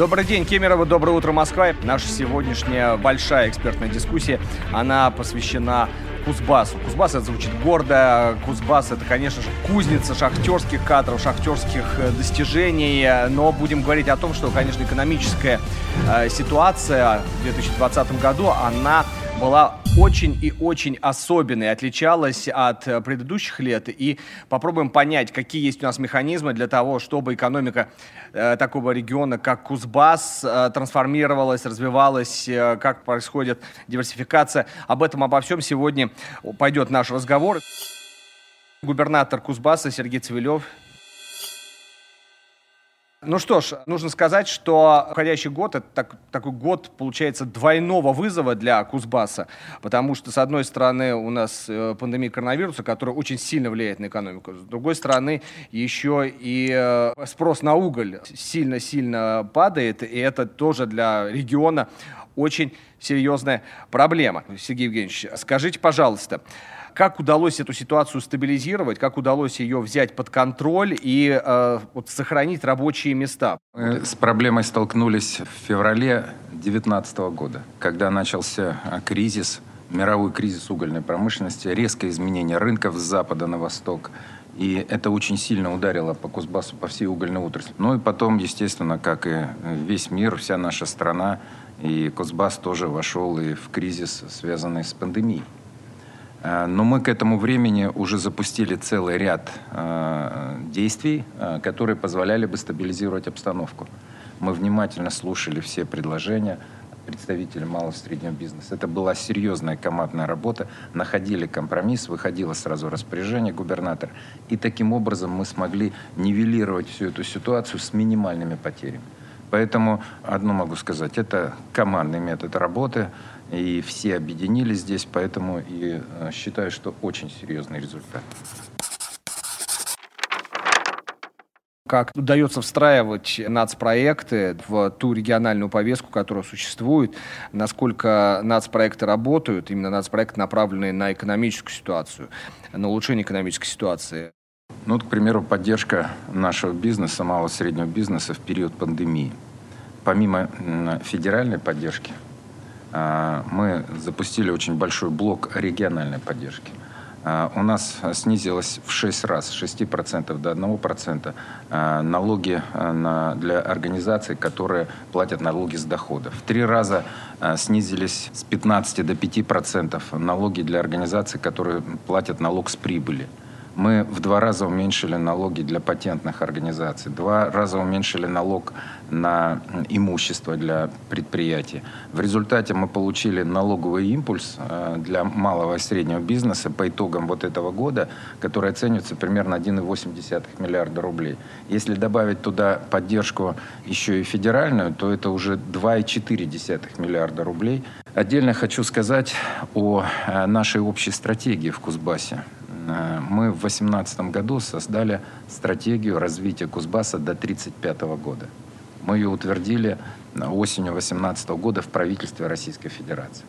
Добрый день, Кемерово, доброе утро, Москва. Наша сегодняшняя большая экспертная дискуссия, она посвящена Кузбассу. Кузбасс это звучит гордо. Кузбасс это, конечно же, кузница шахтерских кадров, шахтерских э, достижений. Но будем говорить о том, что, конечно, экономическая э, ситуация в 2020 году, она была очень и очень особенной, отличалась от э, предыдущих лет. И попробуем понять, какие есть у нас механизмы для того, чтобы экономика э, такого региона, как Кузбасс, э, трансформировалась, развивалась, э, как происходит диверсификация. Об этом, обо всем сегодня пойдет наш разговор. Губернатор Кузбасса Сергей Цивилев ну что ж, нужно сказать, что уходящий год это так, такой год, получается, двойного вызова для Кузбасса, потому что, с одной стороны, у нас э, пандемия коронавируса, которая очень сильно влияет на экономику, с другой стороны, еще и э, спрос на уголь сильно-сильно падает, и это тоже для региона очень серьезная проблема. Сергей Евгеньевич, скажите, пожалуйста, как удалось эту ситуацию стабилизировать, как удалось ее взять под контроль и э, вот, сохранить рабочие места? Мы с проблемой столкнулись в феврале 2019 года, когда начался э, кризис, мировой кризис угольной промышленности, резкое изменение рынков с запада на восток. И это очень сильно ударило по Кузбассу, по всей угольной отрасли. Ну и потом, естественно, как и весь мир, вся наша страна, и Кузбасс тоже вошел и в кризис, связанный с пандемией. Э, но мы к этому времени уже запустили целый ряд э, действий, э, которые позволяли бы стабилизировать обстановку. Мы внимательно слушали все предложения представителей малого и среднего бизнеса. Это была серьезная командная работа. Находили компромисс, выходило сразу распоряжение губернатора. И таким образом мы смогли нивелировать всю эту ситуацию с минимальными потерями. Поэтому одно могу сказать, это командный метод работы. И все объединились здесь, поэтому и э, считаю, что очень серьезный результат. как удается встраивать нацпроекты в ту региональную повестку, которая существует, насколько нацпроекты работают, именно нацпроекты, направленные на экономическую ситуацию, на улучшение экономической ситуации. Ну, вот, к примеру, поддержка нашего бизнеса, малого и среднего бизнеса в период пандемии. Помимо федеральной поддержки, мы запустили очень большой блок региональной поддержки. А, у нас снизилось в 6 раз, с 6% до 1% а, налоги на, для организаций, которые платят налоги с доходов. В три раза снизились с 15 до 5% налоги для организаций, которые платят налог с прибыли. Мы в два раза уменьшили налоги для патентных организаций, два раза уменьшили налог на имущество для предприятий. В результате мы получили налоговый импульс э, для малого и среднего бизнеса по итогам вот этого года, который оценивается примерно 1,8 миллиарда рублей. Если добавить туда поддержку еще и федеральную, то это уже 2,4 миллиарда рублей. Отдельно хочу сказать о э, нашей общей стратегии в Кузбассе. Э, мы в 2018 году создали стратегию развития Кузбасса до 1935 года. Мы ее утвердили осенью 2018 года в правительстве Российской Федерации.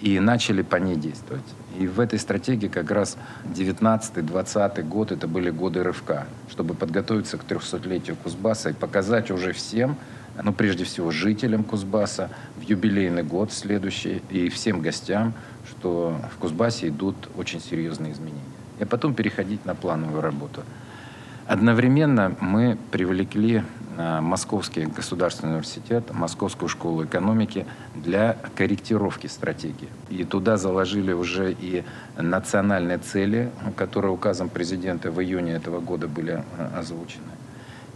И начали по ней действовать. И в этой стратегии как раз 19-20 год это были годы рывка, чтобы подготовиться к 300-летию Кузбасса и показать уже всем, ну, прежде всего, жителям Кузбасса в юбилейный год следующий и всем гостям, что в Кузбассе идут очень серьезные изменения и потом переходить на плановую работу. Одновременно мы привлекли а, Московский государственный университет, Московскую школу экономики для корректировки стратегии. И туда заложили уже и национальные цели, которые указом президента в июне этого года были а, озвучены.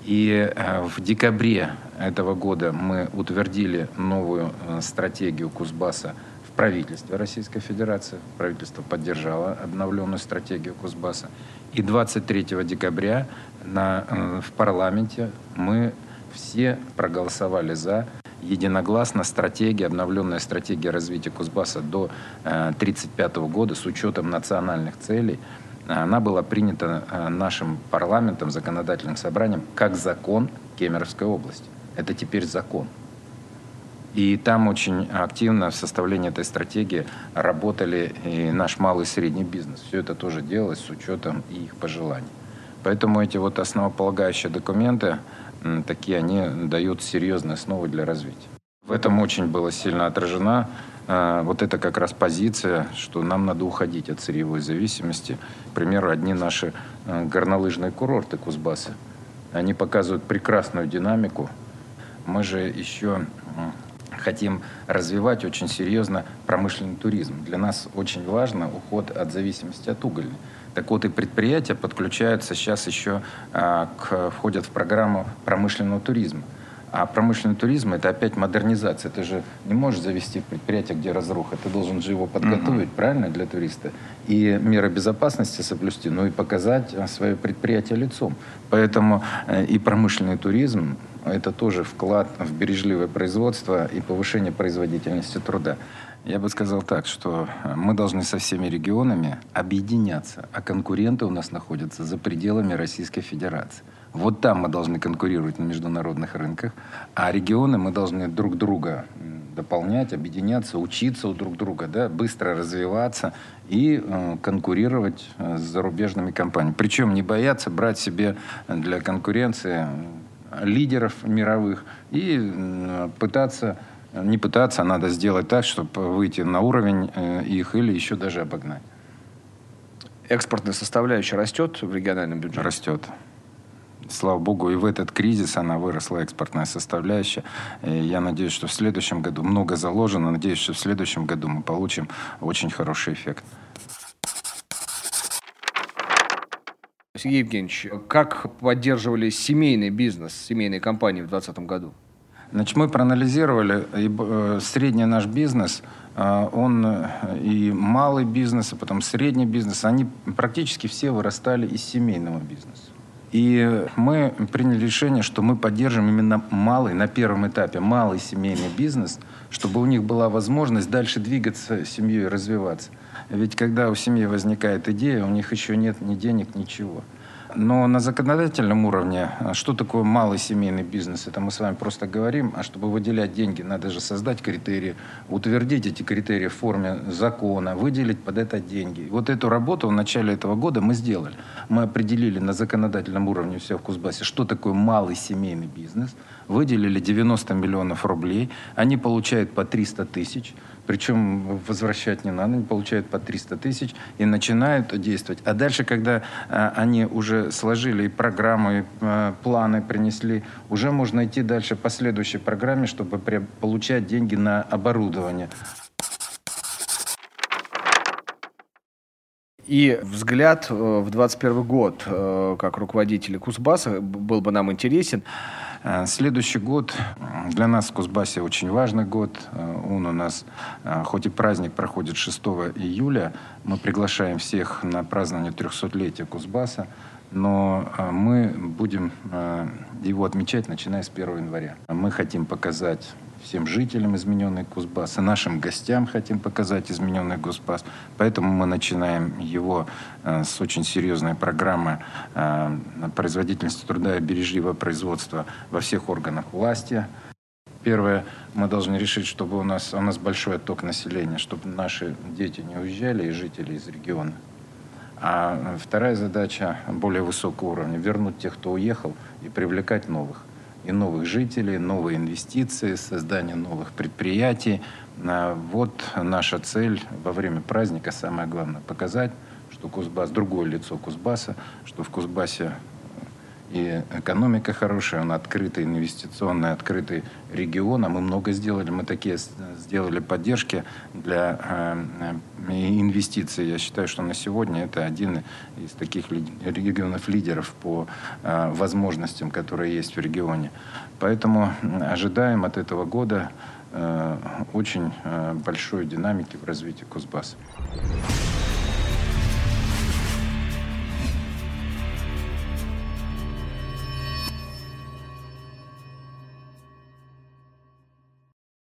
И а, в декабре этого года мы утвердили новую стратегию Кузбасса правительстве Российской Федерации. Правительство поддержало обновленную стратегию Кузбасса. И 23 декабря на, э, в парламенте мы все проголосовали за единогласно стратегия, обновленная стратегия развития Кузбасса до 1935 э, года с учетом национальных целей. Она была принята э, нашим парламентом, законодательным собранием, как закон Кемеровской области. Это теперь закон. И там очень активно в составлении этой стратегии работали и наш малый и средний бизнес. Все это тоже делалось с учетом их пожеланий. Поэтому эти вот основополагающие документы, такие, они дают серьезные основы для развития. В этом очень была сильно отражена э, вот эта как раз позиция, что нам надо уходить от сырьевой зависимости. К примеру, одни наши э, горнолыжные курорты Кузбасса, они показывают прекрасную динамику. Мы же еще хотим развивать очень серьезно промышленный туризм. Для нас очень важно уход от зависимости от угольной. Так вот, и предприятия подключаются сейчас еще, а, к, входят в программу промышленного туризма. А промышленный туризм – это опять модернизация. Ты же не можешь завести предприятие, где разруха. Ты должен же его подготовить, mm-hmm. правильно, для туриста. И меры безопасности соблюсти, ну и показать а, свое предприятие лицом. Поэтому э, и промышленный туризм – это тоже вклад в бережливое производство и повышение производительности труда. Я бы сказал так, что э, мы должны со всеми регионами объединяться, а конкуренты у нас находятся за пределами Российской Федерации. Вот там мы должны конкурировать на международных рынках, а регионы мы должны друг друга дополнять, объединяться, учиться у друг друга, да, быстро развиваться и э, конкурировать э, с зарубежными компаниями. Причем не бояться брать себе для конкуренции лидеров мировых и э, пытаться не пытаться, а надо сделать так, чтобы выйти на уровень э, их или еще даже обогнать. Экспортная составляющая растет в региональном бюджете? Растет. Слава богу, и в этот кризис она выросла, экспортная составляющая. И я надеюсь, что в следующем году много заложено. Надеюсь, что в следующем году мы получим очень хороший эффект. Сергей Евгеньевич, как поддерживали семейный бизнес, семейные компании в 2020 году? Значит, мы проанализировали э, средний наш бизнес, э, он э, и малый бизнес, и потом средний бизнес, они практически все вырастали из семейного бизнеса. И мы приняли решение, что мы поддержим именно малый, на первом этапе, малый семейный бизнес, чтобы у них была возможность дальше двигаться семьей и развиваться. Ведь когда у семьи возникает идея, у них еще нет ни денег, ничего. Но на законодательном уровне, а что такое малый семейный бизнес? Это мы с вами просто говорим, а чтобы выделять деньги, надо же создать критерии, утвердить эти критерии в форме закона, выделить под это деньги. Вот эту работу в начале этого года мы сделали. Мы определили на законодательном уровне все в Кузбассе, что такое малый семейный бизнес, выделили 90 миллионов рублей, они получают по 300 тысяч, причем возвращать не надо, они получают по 300 тысяч и начинают действовать. А дальше, когда а, они уже сложили и программу, и а, планы принесли, уже можно идти дальше по следующей программе, чтобы при, получать деньги на оборудование. И взгляд э, в 2021 год, э, как руководителя Кузбасса, был бы нам интересен. Э, следующий год для нас в Кузбассе очень важный год. Он у нас, э, хоть и праздник проходит 6 июля, мы приглашаем всех на празднование 300-летия Кузбасса, но мы будем его отмечать, начиная с 1 января. Мы хотим показать всем жителям измененный Кузбасс, и нашим гостям хотим показать измененный Кузбасс. Поэтому мы начинаем его э, с очень серьезной программы э, производительности труда и бережливого производства во всех органах власти. Первое, мы должны решить, чтобы у нас, у нас большой отток населения, чтобы наши дети не уезжали и жители из региона. А вторая задача более высокого уровня – вернуть тех, кто уехал, и привлекать новых и новых жителей, новые инвестиции, создание новых предприятий. А, вот наша цель во время праздника, самое главное, показать, что Кузбасс, другое лицо Кузбасса, что в Кузбассе и экономика хорошая, он открытый, инвестиционный, открытый регион, а мы много сделали. Мы такие сделали поддержки для э, инвестиций. Я считаю, что на сегодня это один из таких регионов лидеров по э, возможностям, которые есть в регионе. Поэтому ожидаем от этого года э, очень большой динамики в развитии Кузбасса.